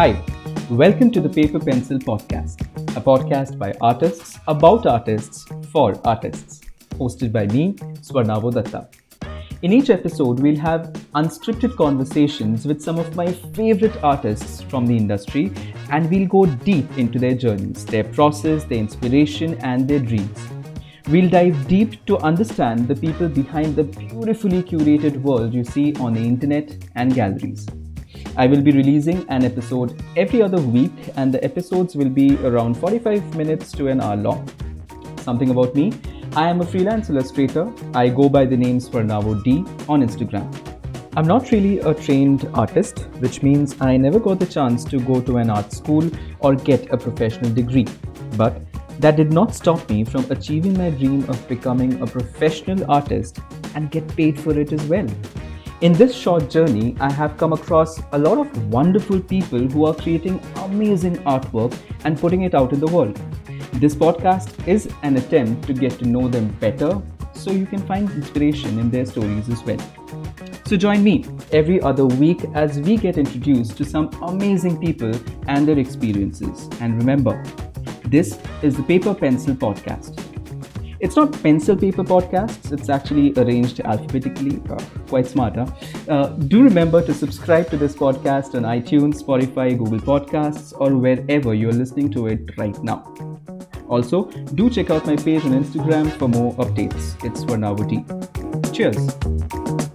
Hi, welcome to the Paper Pencil Podcast, a podcast by artists, about artists, for artists, hosted by me, Swarnavo Datta. In each episode, we'll have unscripted conversations with some of my favorite artists from the industry, and we'll go deep into their journeys, their process, their inspiration, and their dreams. We'll dive deep to understand the people behind the beautifully curated world you see on the internet and galleries. I will be releasing an episode every other week, and the episodes will be around 45 minutes to an hour long. Something about me I am a freelance illustrator. I go by the name Swarnavo D on Instagram. I'm not really a trained artist, which means I never got the chance to go to an art school or get a professional degree. But that did not stop me from achieving my dream of becoming a professional artist and get paid for it as well. In this short journey, I have come across a lot of wonderful people who are creating amazing artwork and putting it out in the world. This podcast is an attempt to get to know them better so you can find inspiration in their stories as well. So join me every other week as we get introduced to some amazing people and their experiences. And remember, this is the Paper Pencil Podcast. It's not pencil paper podcasts, it's actually arranged alphabetically, uh, quite smarter. Uh, do remember to subscribe to this podcast on iTunes, Spotify, Google Podcasts, or wherever you're listening to it right now. Also, do check out my page on Instagram for more updates. It's Swarnavo D. Cheers.